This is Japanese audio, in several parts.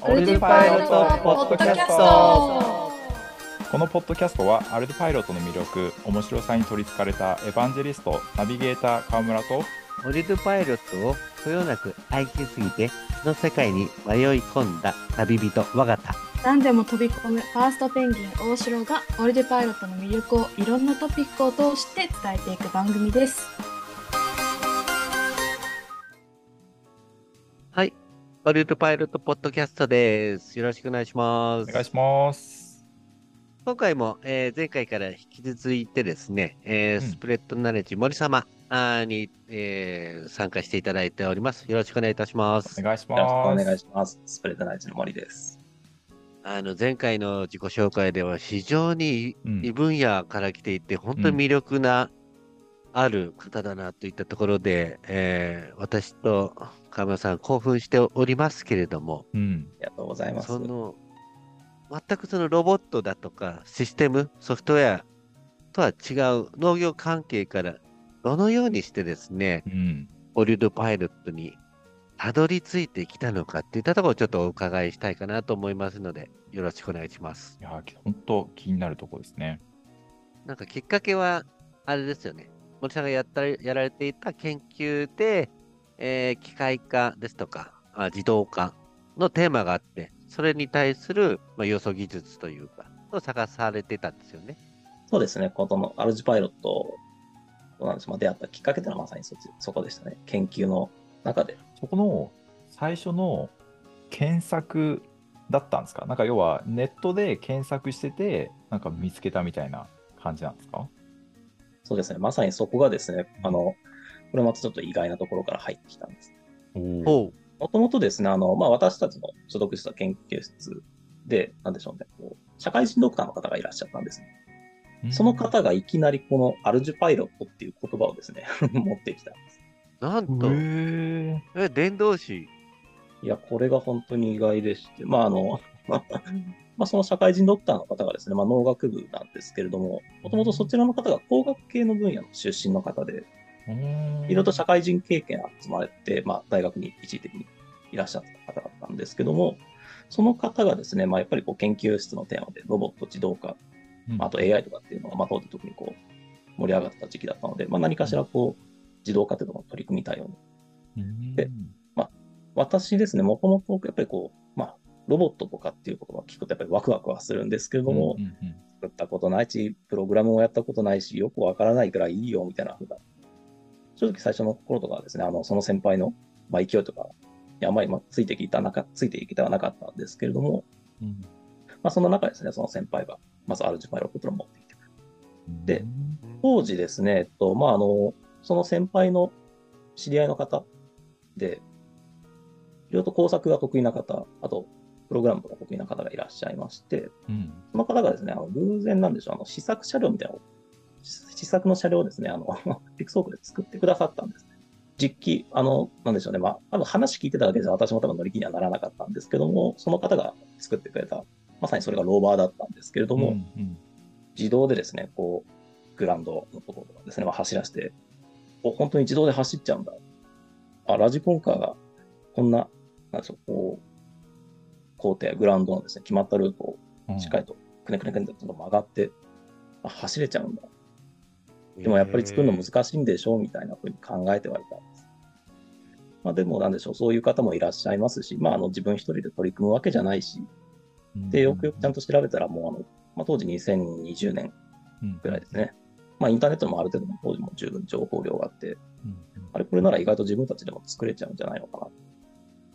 オルデパイロットポッドキャスト。このポッドキャストはアルデパイロットの魅力面白さに取りつかれたエヴァンジェリストナビゲーター川村とオリルパイロットをこよなく愛しすぎてその世界に迷い込んだ旅人我が田何でも飛び込むファーストペンギン大城がオルデパイロットの魅力をいろんなトピックを通して伝えていく番組ですオリルパイロットポッドキャストです。よろしくお願いします。お願いします。今回も、えー前回から引き続いてですね、えーうん。スプレッドナレッジ森様に、えー参加していただいております。よろしくお願いいたします。お願いしよろしくおます願いします。スプレッドナイツの森です。あの前回の自己紹介では非常にうん。異分野から来ていて、本当に魅力なある方だなといったところで、えー私と川村さん興奮しておりますけれども、うんありがとうございます。その全くそのロボットだとかシステム、ソフトウェアとは違う農業関係からどのようにしてですね、うんオリュードパイロットにたどり着いてきたのかっていったところをちょっとお伺いしたいかなと思いますので、よろしくお願いします。いや本当気になるところですねなんかきっかけは、あれですよね。森さんがやったやられていた研究で、えー機械化ですとかあ、自動化のテーマがあって、それに対する、まあ、要素技術というか、を探されてたんですよね。そうですね、このアルジパイロットとなんですまあ出会ったきっかけというのはまさにそっちそこでしたね。研究の中で。そこの最初の検索だったんですか？なんか要はネットで検索しててなんか見つけたみたいな感じなんですか？そうですね、まさにそこがですね、あの、これまたちょっと意外なところから入ってきたんです。もともとですね、あの、まあ、私たちの所属した研究室で、なんでしょうね、こう社会人ドクターの方がいらっしゃったんですね。その方がいきなりこのアルジュパイロットっていう言葉をですね、持ってきたんです。う。なんへと、ええ伝道師。いや、これが本当に意外でして、まあ、あの、まあ、その社会人ドクターの方がですね、まあ、農学部なんですけれども、もともとそちらの方が工学系の分野の出身の方で、いろいろと社会人経験集まれて、まあ、大学に一時的にいらっしゃった方だったんですけども、その方がですね、まあ、やっぱりこう研究室のテーマでロボット自動化、まあ、あと AI とかっていうのが、まあ、当時特にこう、盛り上がった時期だったので、まあ、何かしらこう、自動化っていうのを取り組みたいように。で私ですね、もともとやっぱりこう、まあ、ロボットとかっていう言葉を聞くとやっぱりワクワクはするんですけれども、うんうんうん。作ったことないし、プログラムをやったことないし、よくわからないくらいいいよみたいなふうな、正直最初の頃とかはですね、あの、その先輩の、まあ、勢いとか、いやあんまり、まあ、ついてきたなか、ついていけてはなかったんですけれども、うん。まあ、その中ですね、その先輩が、まずアルジュパイロットを持ってきて。くれる。でうん。当時ですね、えっと、まあ、あの、その先輩の知り合いの方で、いろいろと工作が得意な方、あと、プログラムとか得意な方がいらっしゃいまして、うん。その方がですね、あの偶然なんでしょう、あの試作車両みたいなのを、試作の車両をですね、あの、ピクソークで作ってくださったんですね。実機、あの、なんでしょうね、まあ、多分話聞いてただけじゃ私も多分乗り気にはならなかったんですけども、その方が作ってくれた、まさにそれがローバーだったんですけれども、うんうん自動でですね、こう、グラウンドのところとかですね、まあ、走らせて、お、本当に自動で走っちゃうんだ。あ、ラジコンカーが、こんな、なんでしょう、こう、工程、グラウンドのですね、決まったルートをうんしっかりとくねくねくねって曲がって、あ、走れちゃうんだ。でもやっぱり作るの難しいんでしょうみたいなふうに考えてはいたんです。まあでもなんでしょう、そういう方もいらっしゃいますし、まああの自分一人で取り組むわけじゃないし、で、よくよくちゃんと調べたらもうあの、まあ当時2020年ぐらいですね。まあインターネットもある程度当時も十分情報量があって、うんあれこれなら意外と自分たちでも作れちゃうんじゃないのかな。っ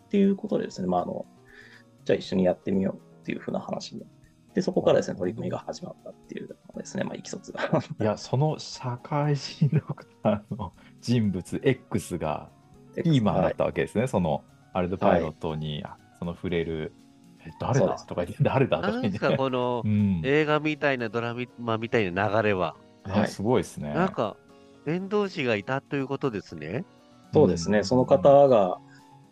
ていうことでですね、まああの、じゃあ一緒にやってみようっていうふうな話になってで、そこからですね、取り組みが始まったっていうですね、まあ、いきさつが。いや、その社会人ドクターの人物 X がピーマンだったわけですね、そのアルドパイロットに、あその触れる、え誰だ？とか言って、誰だ？とか言って。なんすか、この うん、映画みたいなドラマみたいな流れは。はいすごいですね。なんか、伝道師がいたということですね。そうですね、その方が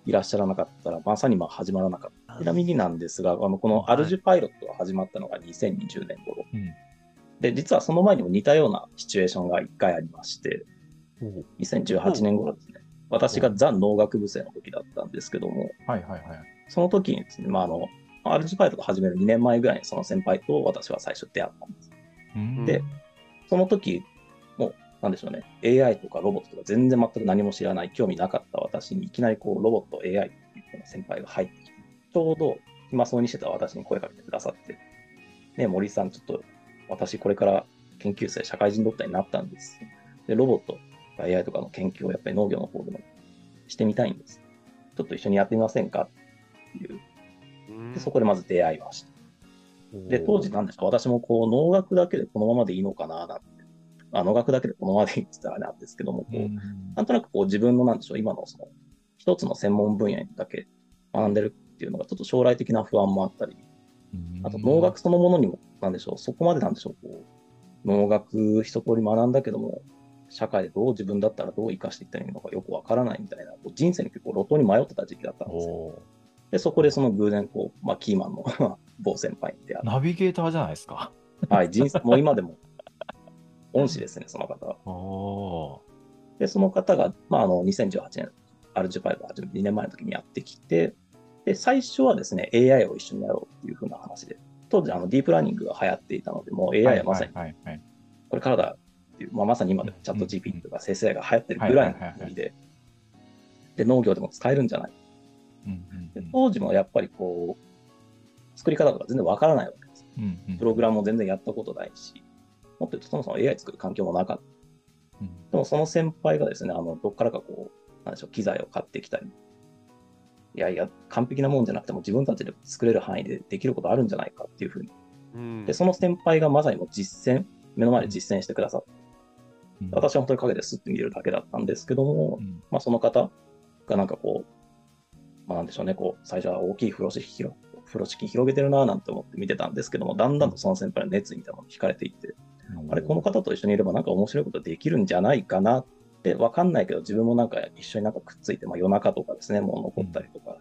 いらっしゃらなかったら、まさにまあ始まらなかった。ちなみになんですが、あのこのアルジュパイロットが始まったのが2020年頃。うんで、実はその前にも似たようなシチュエーションが1回ありまして、2018年頃ですね。私がザ農学部生の時だったんですけども、はいはいはい。その時にですね、まあ、あの、RG パイロット始める2年前ぐらいにその先輩と私は最初出会ったんです。うんで、その時も、なんでしょうね、AI とかロボットとか全然全く何も知らない、興味なかった私にいきなりこう、ロボット、AI っていう先輩が入ってきて、ちょうど暇そうにしてた私に声かけてくださって、ね、森さん、ちょっと私これから研究生、社会人ドクターになったんです。で、ロボット、AI とかの研究をやっぱり農業の方でもしてみたいんです。ちょっと一緒にやってみませんか？っていう。で、そこでまず出会いました。で、当時なんですか、私もこう、農学だけでこのままでいいのかな、なんて。あ農学だけでこのままでいいって言ったらあれなんですけども、こう、うんなんとなくこう自分のなんでしょう、今のその、一つの専門分野にだけ学んでるっていうのが、ちょっと将来的な不安もあったり、あと農学そのものにも、なんでしょう、そこまでなんでしょう、こう、農学一通り学んだけども、社会でどう自分だったらどう生かしていったらいいのかよくわからないみたいな、こう人生に結構路頭に迷ってた時期だったんですよ。おで、そこでその偶然、こう、まあ、キーマンの 某先輩に出会ーナビゲーターじゃないですか。はい、人生、もう今でも、恩師ですね、その方は。おで、その方が、まあ、あの、2018年、アルジュパイブ始めて2年前の時にやってきて、で、最初はですね、AI を一緒にやろうっていう風な話で、当時、あの、ディープラーニングが流行っていたので、もう AI はまさにこれからだっていう、まあ、まさに今でチャット GPT とか生成 AI が流行ってるぐらいの国で、で、農業でも使えるんじゃない当時もやっぱりこう、作り方とか全然わからないわけです。プログラムも全然やったことないし、もっと言うとそもそも AI 作る環境もなかった。うん。でもその先輩がですね、あの、どっからかこう、なんでしょう、機材を買ってきたり、いやいや、完璧なもんじゃなくても自分たちで作れる範囲でできることあるんじゃないかっていうふうに。うん。で、その先輩がまさにもう実践、目の前で実践してくださって、うん。私は本当に陰ですって見れるだけだったんですけども、うん。まあその方がなんかこう、まあなんでしょうね、こう、最初は大きい風呂敷広風呂敷広げてるなぁなんて思って見てたんですけども、だんだんとその先輩の熱意みたいなものに惹かれていって、あれ、この方と一緒にいればなんか面白いことできるんじゃないかなって、わかんないけど、自分もなんか一緒になんかくっついて、まあ夜中とかですね、もう残ったりとか、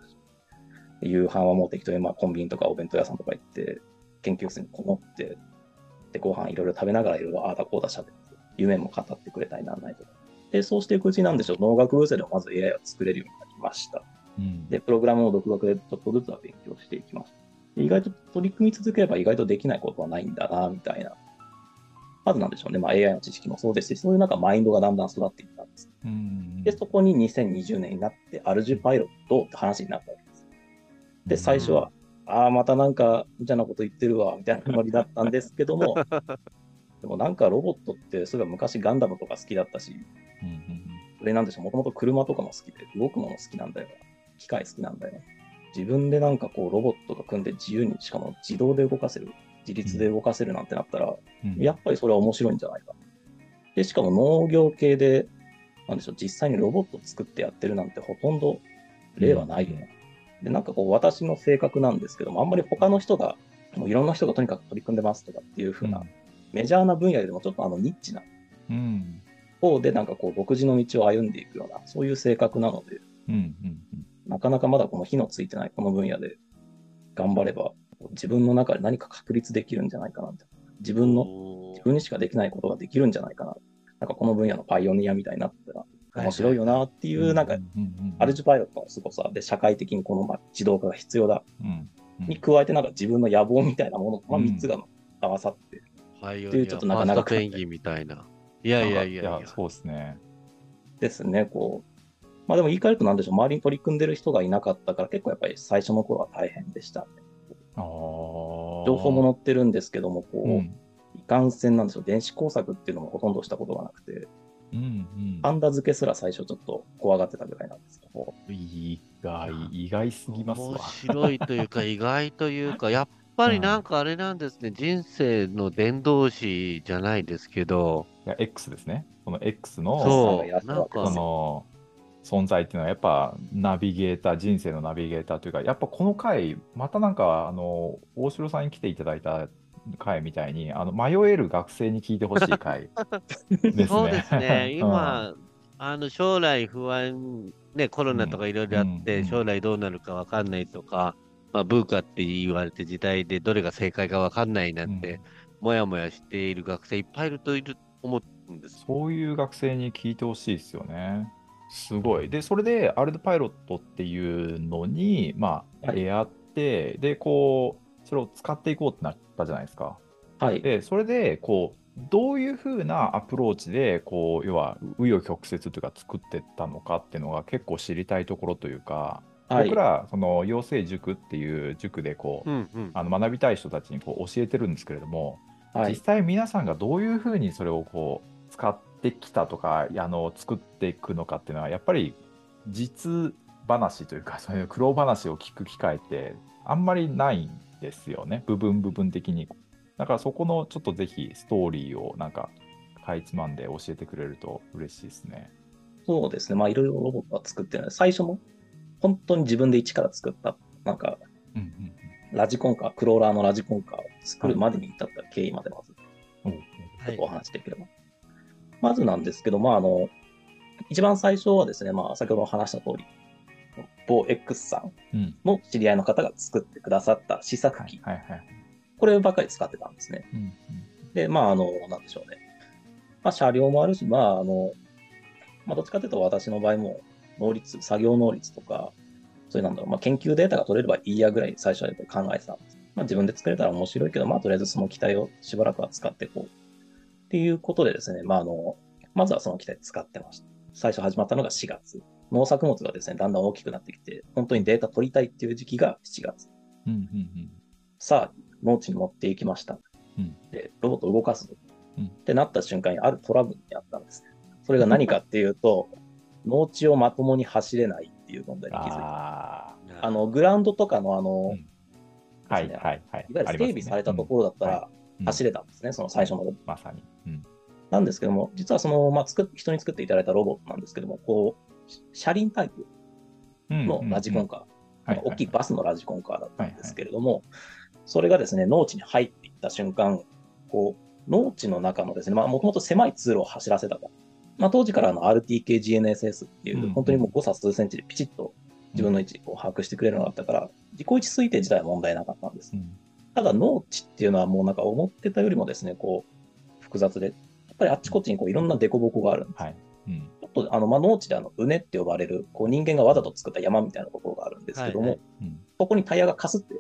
夕飯はもう適当にまあコンビニとかお弁当屋さんとか行って、研究室にこもって、で、ご飯いろいろ食べながらいろいろああだこうだ喋って、夢も語ってくれたりなんないとか。で、そうしていくうちになんでしょう、農学部生でもまず AI を作れるようになりました。うんで、プログラムを独学でちょっとずつは勉強していきました。で意外と取り組み続ければ意外とできないことはないんだな、みたいな。まずなんでしょうね、まあ、AI の知識もそうですし、そういうなんかマインドがだんだん育っていったんです。うんで、そこに2020年になって、アルジュパイロットって話になったわけです。で、最初は、ああ、またなんか、無茶なこと言ってるわ、みたいなノリだったんですけども、でもなんかロボットって、そういえば昔ガンダムとか好きだったし、うんうんそれなんでしょう、もともと車とかも好きで、動くもの好きなんだよ。機械好きなんだよ。自分でなんかこう、ロボットが組んで自由に、しかも自動で動かせる、自立で動かせるなんてなったら、うん。やっぱりそれは面白いんじゃないか。で、しかも農業系で、なんでしょう、実際にロボット作ってやってるなんてほとんど例はないよね。で、なんかこう、私の性格なんですけども、あんまり他の人が、もういろんな人がとにかく取り組んでますとかっていう風な、メジャーな分野よりもちょっとあのニッチなうん。方でなんかこう、独自の道を歩んでいくような、そういう性格なので、うんうん。なかなかまだこの火のついてないこの分野で頑張れば、自分の中で何か確立できるんじゃないかなみたいな。自分の、自分にしかできないことができるんじゃないかな。なんかこの分野のパイオニアみたいになったら面白いよなっていう、なんか、アルジュパイロットの凄さで社会的にこのまあ自動化が必要だうんうんに加えてなんか自分の野望みたいなもの、まあうん3つが合わさって、はい、っていうちょっとなかなかみたいな。いやいやいやいや。そうですね。ですね、こう。まあでも言い換えるとなんでしょう、周りに取り組んでる人がいなかったから結構やっぱり最初の頃は大変でした。あー情報も載ってるんですけども、こう、うん。いかんせんなんでしょう、電子工作っていうのもほとんどしたことがなくて、うんうん。パンダ付けすら最初ちょっと怖がってたぐらいなんですけど、意外、意外すぎますわ。面。白いというか、意外というか、やっぱりなんかあれなんですね、人生の伝道師じゃないですけど、いや X ですね。この X のそう。なんかその存在っていうのはやっぱナビゲーター、人生のナビゲーターというか、やっぱこの回、またなんか、あの、大城さんに来ていただいた回みたいに、あの迷える学生に聞いてほしい回ですね。そうですね、うん今、あの将来不安、ね、コロナとかいろいろあって、うん将来どうなるかわかんないとか、まあ、ブーカって言われて時代でどれが正解かわかんないなんて、もやもやしている学生いっぱいいるといる思うんです。そういう学生に聞いてほしいですよね。すごい。で、それで、アルドパイロットっていうのに、まあ、はい出会って、で、こう、それを使っていこうってなったじゃないですか。はい。で、それで、こう、どういうふうなアプローチで、こう、要は、紆余曲折というか、作っていったのかっていうのが結構知りたいところというか、はい僕。ら、その、養成塾っていう塾で、こう、うんうん。あの学びたい人たちにこう教えてるんですけれども、はい。実際皆さんがどういうふうにそれをこう使ってきたとかあの作っていくのかっていうのはやっぱり実話というかそういう苦労話を聞く機会ってあんまりないんですよね。部分部分的にだからそこのちょっとぜひストーリーをなんかかいつまんで教えてくれると嬉しいですね。そうですね。まあ、いろいろロボットは作ってるので、最初も、本当に自分で一から作った、なんか、うんうんラジコンカー、クローラーのラジコンカーを作るまでに至った経緯までまず、うんちょっとお話しできれば。まずなんですけど、まあ、あの、一番最初はですね、まあ、先ほど話した通り、某 X さんうんの知り合いの方が作ってくださった試作機、こればかり使ってたんですね。うんうんで、まあ、あの、なんでしょうね。まあ、車両もあるし、まあ、あの、まあ、どっちかというと私の場合も、能率、作業能率とか、そういうなんだろう、まあ、研究データが取れればいいやぐらい最初はやっぱり考えてたんです。まあ、自分で作れたら面白いけど、まあ、とりあえずその機体をしばらくは使っていこう。っていうことでですね、まあ、あの、まずはその機体使ってました。最初始まったのが4月。農作物がですね、だんだん大きくなってきて、本当にデータ取りたいっていう時期が7月。うんうんさあ、農地に持っていきました。うんで、ロボットを動かすぞ。うんってなった瞬間にあるトラブルにあったんですね。それが何かっていうと、農地をまともに走れないっていう問題に気づいた。ああの、グラウンドとかのあの、うんいあはいはいはいわゆる整備されたところだったら走れれたんですね、その最初の。まさに、うんなんですけども、実はその、まあ、作っ人に作っていただいたロボットなんですけども、こう、車輪タイプのラジコンカー、はい大きいバスのラジコンカーだったんですけれども、それがですね、農地に入っていった瞬間、こう、農地の中のですね、まあ、もともと狭い通路を走らせたから、まあ、当時からの RTK-GNSS っていうう、ん本当にもう誤差数センチでピチッと自分の位置を把握してくれるのがあったから、自己位置推定自体は問題なかったんです。う。ん。ただ、農地っていうのはもうなんか思ってたよりもですね、こう、複雑で、ぱりあっちこっちにこういろんな凸凹があるんです。はいうんちょっと、あの、まあ、農地であの、うねって呼ばれる、こう人間がわざと作った山みたいなところがあるんですけども、はいはいうんそこにタイヤがかすって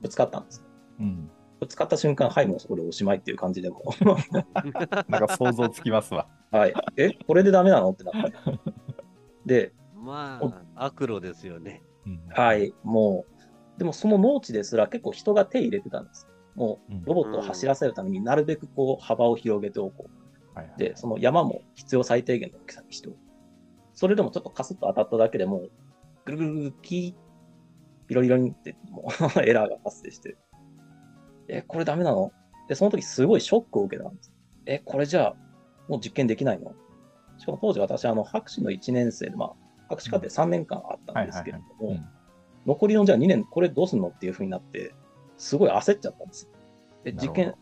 ぶつかったんです。うんぶつかった瞬間、はい、もうそこでおしまいっていう感じでも なんか想像つきますわ。はい。え、これでダメなの？ってなって。で、まあ、悪路ですよね。うんはい、もう、でもその農地ですら結構人が手入れてたんです。もうんう、ロボットを走らせるためになるべくこう、幅を広げておこう。はいはい。で、その山も必要最低限の大きさにしておく。それでもちょっとカスッと当たっただけでもう、ぐるぐるぐるキー、ピロリロリンってもう エラーが発生して、え、これダメなの？で、その時すごいショックを受けたんです。え、これじゃあ、もう実験できないの？しかも当時私、あの、博士の1年生で、まあ、博士課程3年間あったんですけれども、うん。残りのじゃあ2年、これどうすんのっていう風になって、すごい焦っちゃったんです。で、実験、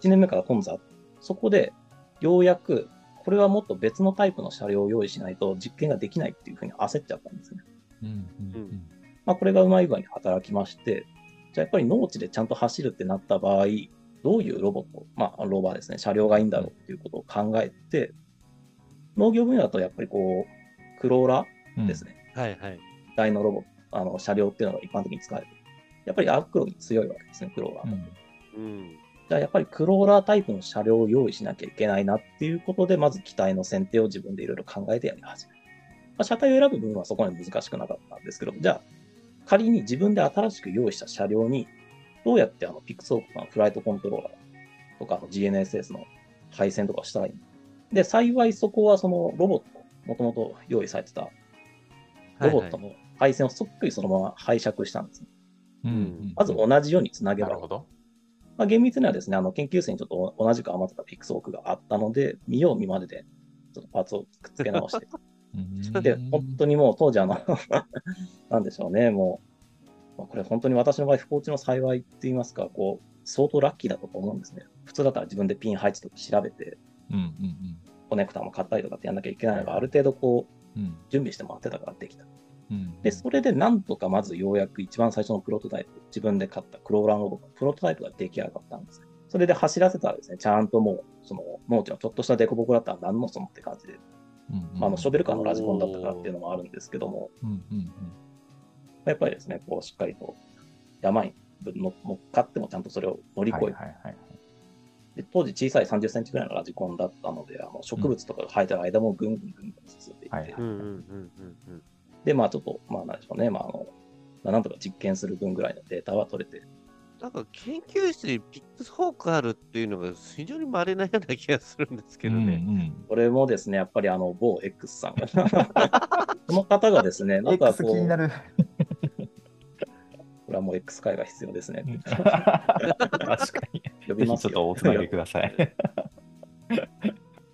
1年目から今度さ、そこで、ようやく、これはもっと別のタイプの車両を用意しないと実験ができないっていう風に焦っちゃったんですね。うんうんまあ、これがうまい具合に働きまして、じゃあやっぱり農地でちゃんと走るってなった場合、どういうロボット、まあ、ローバーですね、車両がいいんだろうっていうことを考えて、農業分野だとやっぱりこう、クローラうんーですね。はいはい。台のロボット、あの、車両っていうのが一般的に使われてる。やっぱりアクロに強いわけですね、クローラー。うんうん。じゃあやっぱりクローラータイプの車両を用意しなきゃいけないなっていうことで、まず機体の選定を自分でいろいろ考えてやり始める。まあ、車体を選ぶ部分はそこまで難しくなかったんですけど、じゃあ仮に自分で新しく用意した車両に、どうやってあのピクソーとかのフライトコントローラーとかあの GNSS の配線とかしたらいいの？で、幸いそこはそのロボット、もともと用意されてたロボットの配線をそっくりそのまま拝借したんですね。うんうんまず同じようにつなげばいいなるほど。まあ、厳密にはですね、あの、研究生にちょっと同じく余ってたピクソークがあったので、見よう見まねで、ちょっとパーツをくっつけ直して。うんで、本当にもう当時あの、なんでしょうね、もう、まあ、これ本当に私の場合、不幸中の幸いって言いますか、こう、相当ラッキーだったと思うんですね。普通だったら自分でピン配置とか調べて、うんうんコネクタも買ったりとかってやんなきゃいけないのが、はいある程度こう、うんうん準備してもらってたからできた。うん。で、それでなんとかまずようやく一番最初のプロトタイプ、自分で買ったクローラーのプロトタイプが出来上がったんです。それで走らせたらですね、ちゃんともう、その農地のちょっとした凸凹だったら何のそのって感じでうんうん。まあ、あのショベルカーのラジコンだったからっていうのもあるんですけども、うんうんやっぱりですね、こうしっかりと山に乗乗っかってもちゃんとそれを乗り越えて、はいはいはいで当時小さい30センチぐらいのラジコンだったので、あの植物とかが生えてる間もぐんぐんぐんぐん進んでいって、で、まあちょっと、まあなんでしょうね、まああの、まあなんとか実験する分ぐらいのデータは取れて、なんか研究室にピックスフォークあるっていうのが非常に稀なような気がするんですけどね。うんうんこれもですね、やっぱりあの、某 X さんが、この方がですね、なんかこう、気になる。これはもう X 会が必要ですね。確かに。呼びますちょっとよお。つなげください。い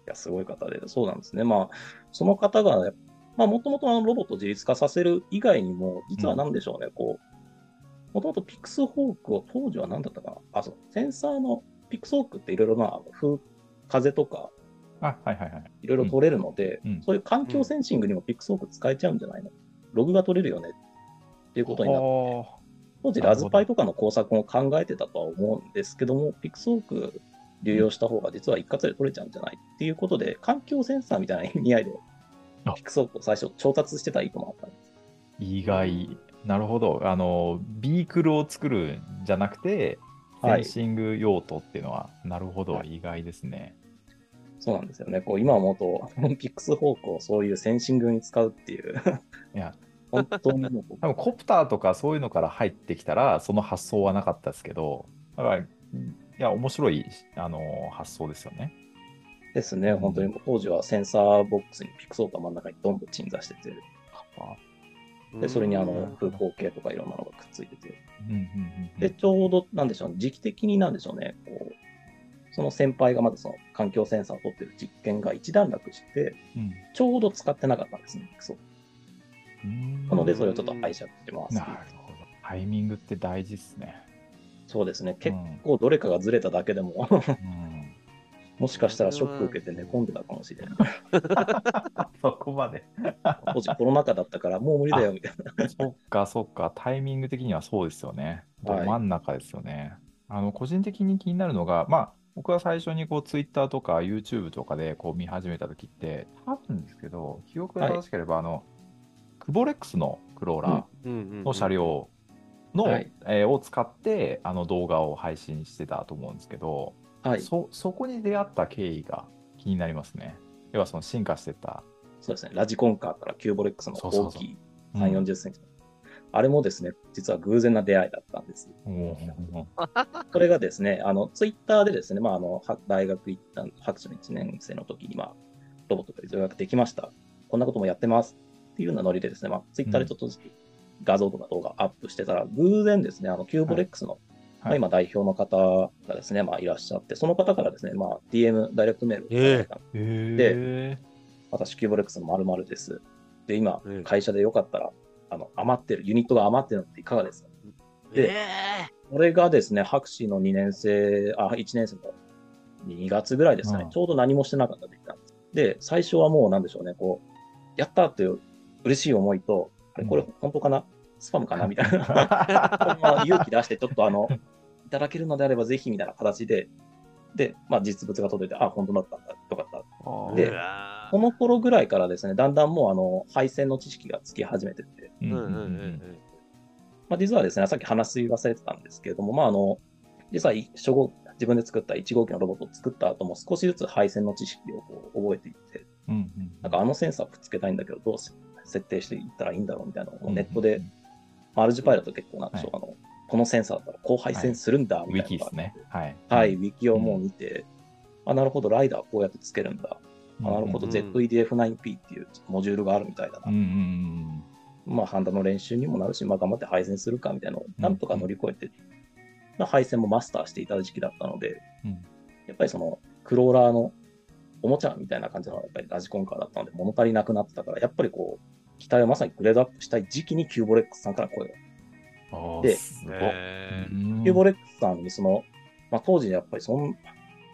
や、すごい方で、そうなんですね。まあ、その方が、まあ、もともとあのロボットを自立化させる以外にも、実は何でしょうね、こう、もともとピクスホークを当時は何だったかな？あ、そう、センサーのピクスホークっていろいろな風、風とか、あ、はいはいはい。いろいろ取れるので、うん。うん。そういう環境センシングにもピクスホーク使えちゃうんじゃないの、ログが取れるよね。っていうことになって、お当時ラズパイとかの工作も考えてたとは思うんですけども、ピクスホーク流用した方が実は一括で取れちゃうんじゃない？っていうことで、環境センサーみたいな意味合いであ、ピクスホークを最初調達してた意図もあったんです。意外。なるほど。あの、ビークルを作るんじゃなくて、セはいンシング用途っていうのは、なるほど、はい意外ですね。そうなんですよね。こう今思うと、ピクスホークをそういうセンシングに使うっていう、いや、本当にもう多分コプターとかそういうのから入ってきたら、その発想はなかったですけど、だから、いや、面白いあの発想ですよね。ですね、本当に当時はセンサーボックスにピクスホークが真ん中にどんどん鎮座してて、でそれにあの風光計とかいろんなのがくっついてて、で、ちょうど、なんでしょうね、時期的になんでしょうね、こう、その先輩がまだその環境センサーを取ってる実験が一段落して、うん。ちょうど使ってなかったんですね、ピクソ。うん。なので、それをちょっと拝借してます。なるほど。タイミングって大事ですね。そうですね、結うん。構どれかがずれただけでも、うんもしかしたらショック受けて寝込んでたかもしれない。そこまで。当時コロナ禍だったから、もう無理だよ、みたいな。そっか、そっか、タイミング的にはそうですよね。どはい真ん中ですよね。あの、個人的に気になるのが、まあ、僕は最初にこう、Twitter とか YouTube とかでこう見始めた時って、多分ですけど、記憶が正しければ、あの、クボレックスのクローラーの車両の、はいえーを使って、あの動画を配信してたと思うんですけど、はい。そ、そこに出会った経緯が気になりますね。要はその進化してった。そうですね、ラジコンカーからキューボレックスの大きいうん3、40センチ。あれもですね、実は偶然な出会いだったんです。こ れがですね、あの、ツイッターでですね、まあ、あの、は大学行った、博士の1年生の時に、まあ、ロボットが予約できました。こんなこともやってます。っていうようなノリでですね、まあ、ツイッターでちょっとずつ画像とか動画アップしてたら、偶然ですね、あの、キューボレックスの、まあ、今代表の方がですね、まあ、いらっしゃって、その方からですね、まあ、DM、ダイレクトメールをいただいたへ私、キューボレックスの〇〇です。で、今ええ、会社でよかったら、あの、余ってる、ユニットが余ってるのっていかがですか？でえこれがですね、博士の2年生、あ、1年生の2月ぐらいですかね、うん。ちょうど何もしてなかった時なんです。で、最初はもうなんでしょうね、こう、やったっていう嬉しい思いと、あれ、これうん。本当かな？スパムかな？みたいな。まあ勇気出して、ちょっとあの、いただけるのであればぜひみたいな形で、で、まあ実物が届いて、あ、本当だったんだ、よかった。ー。でこの頃ぐらいからですね、だんだんもうあの、配線の知識がつき始めてて、うんーうんうんうん。うんまあ、実はですね、さっき話し忘れてたんですけれども、まあ、あの、実は初号自分で作った1号機のロボットを作った後も少しずつ配線の知識をこう覚えていって、うんうんなんかあのセンサーくっつけたいんだけど、どう設定していったらいいんだろうみたいなのをうんネットで、まあ、アルジパイロット結構なんでしょう、あの、このセンサーだったらこう配線するんだ、ウみたいなのがィキですね。はい。はい、ウィキをもう見て、あ、なるほど、ライダーこうやってつけるんだ。あなるほど、うん ZEDF9P っていうモジュールがあるみたいだなうんうんうんまあ、ハンダの練習にもなるし、まあ、頑張って配線するかみたいなのをなんとか乗り越えて、まあ、配線もマスターしていた時期だったので、うんやっぱりその、クローラーのおもちゃみたいな感じのやっぱりラジコンカーだったので、物足りなくなってたから、やっぱりこう、機体をまさにグレードアップしたい時期にキューボレックスさんから声が。でキューボレックスさんにその、まあ、当時やっぱりその、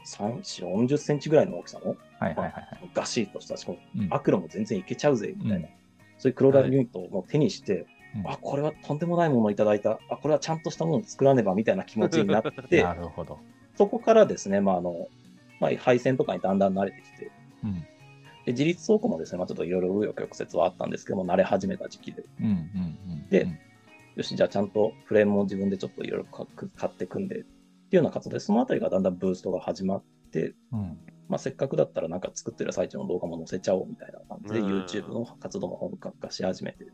3、40センチぐらいの大きさの、はいはいはいはい。ガシッとした、しかもうん。アクロも全然いけちゃうぜ、みたいな、うん。そういうクローラーユニットを手にして、うん。あ、これはとんでもないものをいただいた。あ、これはちゃんとしたものを作らねばみたいな気持ちになって な、るほど。そこからですね、まあ、あの、まあ、配線とかにだんだん慣れてきて、うん。で、自立走行もですね、まあちょっといろいろ紆余曲折はあったんですけども、慣れ始めた時期で、うんうんうん。でよし、じゃあちゃんとフレームを自分でちょっといろいろ買って組んで、っていうような活動で、そのあたりがだんだんブーストが始まって、うんまあせっかくだったらなんか作ってる最中の動画も載せちゃおうみたいな感じで、うん YouTube の活動も本格化し始めて、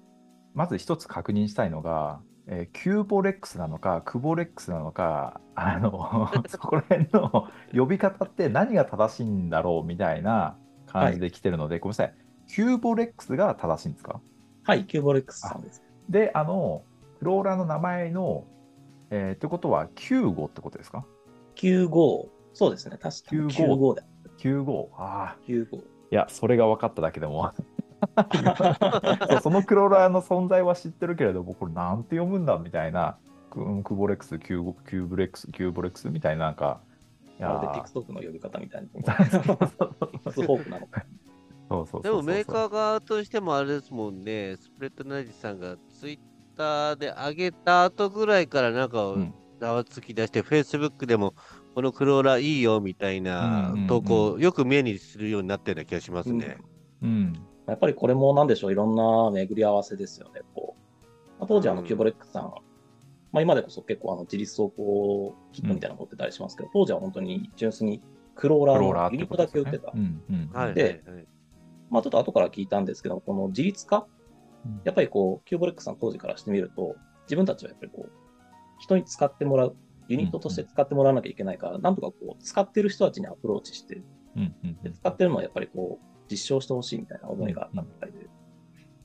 まず一つ確認したいのが、えーキューボレックスなのか、クボレックスなのか、あの そこら辺の呼び方って何が正しいんだろうみたいな感じで来てるので、ごめんなさい。キューボレックスが正しいんですか？はい、キューボレックスさんです。で、あの、クローラーの名前の、えーってことは、 CuGoってことですか？CuGo、そうですね、確かに CuGo CuGoだ。?CuGo。ああ、 CuGo。いや、それが分かっただけでも。そうそのクローラーの存在は知ってるけれども、これなんて読むんだみたいな、ククボレックス、キューボキューブレックス、キューボレックスみたいな、なんか、いやまるでー TikTok の呼び方みたいな。そうそうそうスホークなのか。そうそうそうでもメーカー側としてもあれですもんね、スプレッドナレッジさんがツイッターで上げた後ぐらいからなんかうんざわつき出して、Facebook でもこのクローラーいいよみたいなうんうんうん投稿、よく目にするようになってるような気がしますね。うん。やっぱりこれもなんでしょう、いろんな巡り合わせですよね。こうまあ当時あの、うんキューボレックスさん、まあ今でこそ結構あの自立走行キットみたいなの持ってたりしますけど、当時は本当に純粋にクローラークローラーってのユニットだけ売ってた。ではい。まあちょっと後から聞いたんですけど、この自立化うんやっぱりこう、キューボレックスさん当時からしてみると、自分たちはやっぱりこう、人に使ってもらう、ユニットとして使ってもらわなきゃいけないから、なんとかこう、使ってる人たちにアプローチして、うんうんで使ってるのはやっぱりこう、実証してほしいみたいな思いがあったみたいで。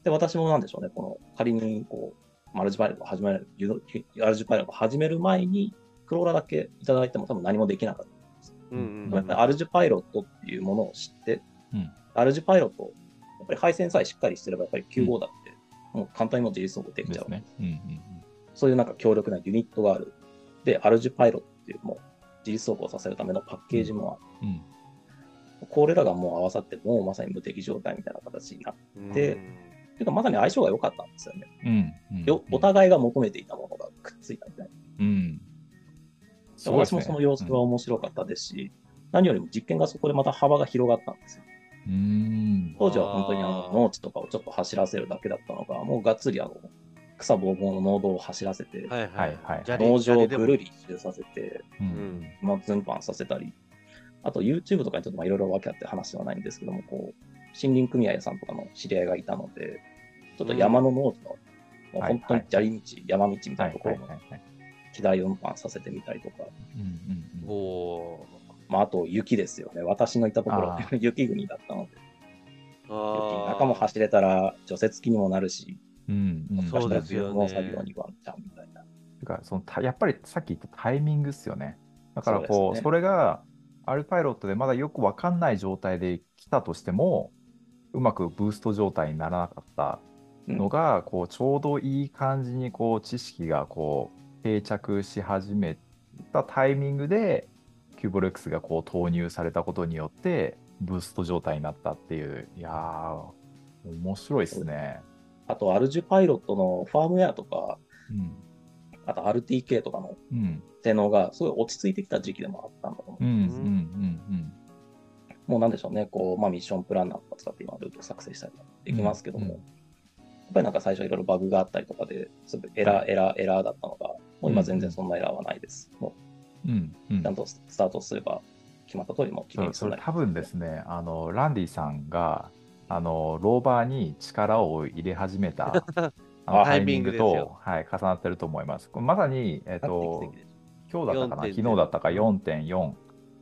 で、私もなんでしょうね、この、仮にこう、マルチパイロットを始める、ユマルチパイロットを始める前に、クローラーだけいただいても多分何もできなかった。うんうん。でもやっぱりアルジュパイロットっていうものを知って、うん。アルジュパイロット、やっぱり配線さえしっかりしてれば、やっぱり95だって、もう簡単にもう自立走行できちゃう。ですね。うんうんそういうなんか強力なユニットがある。で、アルジュパイロットっていうもう自立走行させるためのパッケージもある。うんこれらがもう合わさって、もうまさに無敵状態みたいな形になって、うんでていうかまさに相性が良かったんですよね。うんうんよお互いが求めていたものがくっついたみたいな。うん。私もその様子は面白かったですし、何よりも実験がそこでまた幅が広がったんですよ。うん。当時は本当にああのー農地とかをちょっと走らせるだけだったのが、もうがっつりあの草ぼうぼうの農道を走らせて、はいはい。はい農場をぐるり一周させて、ううん。ん。まあ、全般させたり、あと YouTube とかにちょっとまあいろいろ分け合って話ではないんですけども、こう、森林組合さんとかの知り合いがいたので、ちょっと山の農地の、もう本当に砂利道、山道みたはいいなところのはいはいはい。機材運搬させてみたりとか、うんうんうん。おまあ、あと雪ですよね。私のいたところあ、雪国だったので、雪中も走れたら除雪機にもなるし、うんうん。そうですよね。農作業にワンチャンみたいな。てかそのたやっぱりさっき言ったタイミングっすよね。だからこうそそれがアルパイロットでまだよくわかんない状態で来たとしてもうまくブースト状態にならなかったのが、こうちょうどいい感じにこう知識がこう定着し始めたタイミングでキューボレックスがこう投入されたことによってブースト状態になったっていう。いやー面白いですね。あと、アルジュパイロットのファームウェアとか、うんあと RTK とかのうん。性能がすごい落ち着いてきた時期でもあったんだと思う。うんうんうんもうなんでしょうね、こう、まあミッションプランナーとか使って今ルート作成したりできますけども、うん。うんやっぱりなんか最初いろいろバグがあったりとかで、エラー、エラー、エラーだったのが、もう今全然そんなエラーはないです。もうんうんううん。ちゃんとスタートすれば決まった通りも多分ですね、あのランディさんがあのローバーに力を入れ始めた タイミングと、はい、重なってると思います。まさに、えっと今日だったかな、4.0昨日だったか？4.4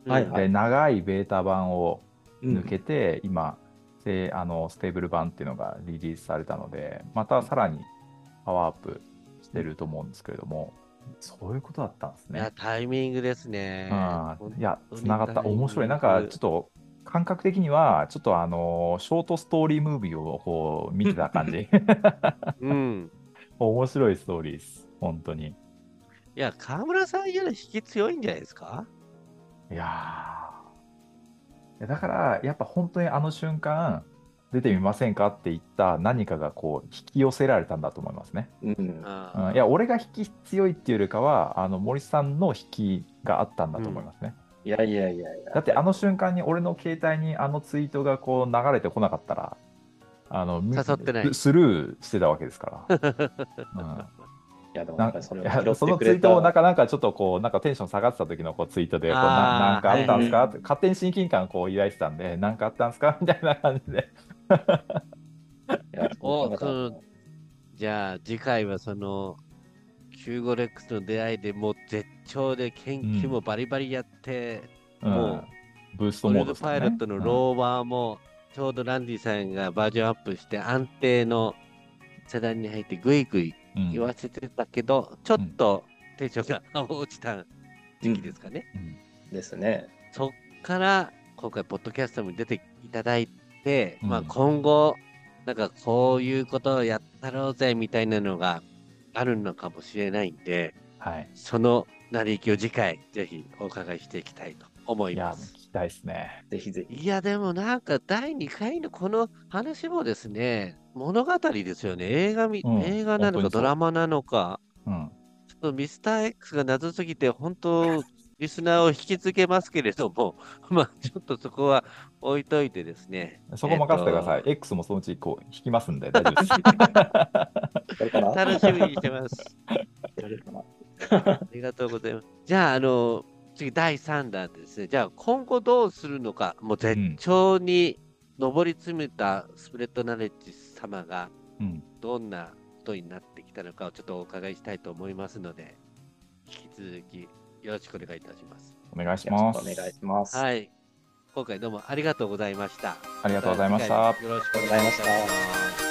はいはい。で、長いベータ版をうん抜けて、今であの、ステーブル版っていうのがリリースされたので、またさらにパワーアップしてると思うんですけれども、そういうことだったんですねいや、。タイミングですね。うんいや、つながった。面白い。なんか、ちょっと、感覚的には、ちょっとあの、ショートストーリームービーをこう見てた感じ。うん。面白いストーリーです。本当に。いや、河村さんより引き強いんじゃないですか？いやーいやだから、やっぱ本当にあの瞬間、出てみませんか？って言った何かがこう引き寄せられたんだと思いますね。うん。うん、いや、俺が引き強いっていうよりかは、あの森さんの引きがあったんだと思いますね。いやいやいやいや。だってあの瞬間に俺の携帯にあのツイートがこう流れてこなかったら、あのむ誘ってないスルーしてたわけですから。うんいや、でもななんんかそのツイートもなんかなんかちょっとこうなんかテンション下がってた時のこうツイートでこうななんかあったんですか、はいって勝手に親近感こう抱いてたんでなんかあったんですか？みたいな感じでおじゃあ次回はその、キューゴレックスの出会いでもう絶頂で研究もバリバリやって、うん。もうブーストモードね。パイロットのローバーも、ちょうどランディさんがバージョンアップして安定の世代に入ってグイグイうん言わせてたけど、ちょっとテンションが落ちた時期ですかね。うん。ですね。そっから今回、ポッドキャストに出ていただいて、まあうん今後、なんかこういうことをやったろうぜみたいなのがあるのかもしれないんで、はいその成り行きを次回、ぜひお伺いしていきたいと思いいやます。聞きたいですねぜひぜひ。いや、でもなんか第2回のこの話もですね、物語ですよね。映画み、うん映画なのかドラマなのか、うんちょっとミスター X が謎すぎて、本当、リスナーを引きつけますけれども、まあちょっとそこは置いといてですね。そこ任せてください、えっと X もそのうちこう引きますんで大丈夫です 楽しみにしてます。やれるかな？ありがとうございます。じゃあ、あの、次第3弾ですね。じゃあ、今後どうするのか、もう絶頂に上り詰めたスプレッドナレッジ様が、うんどんなことになってきたのかをちょっとお伺いしたいと思いますので、引き続きよろしくお願いいたします。お願いしますくお願いします。はい。今回どうもありがとうございました。ありがとうございましたよろしくお願いします。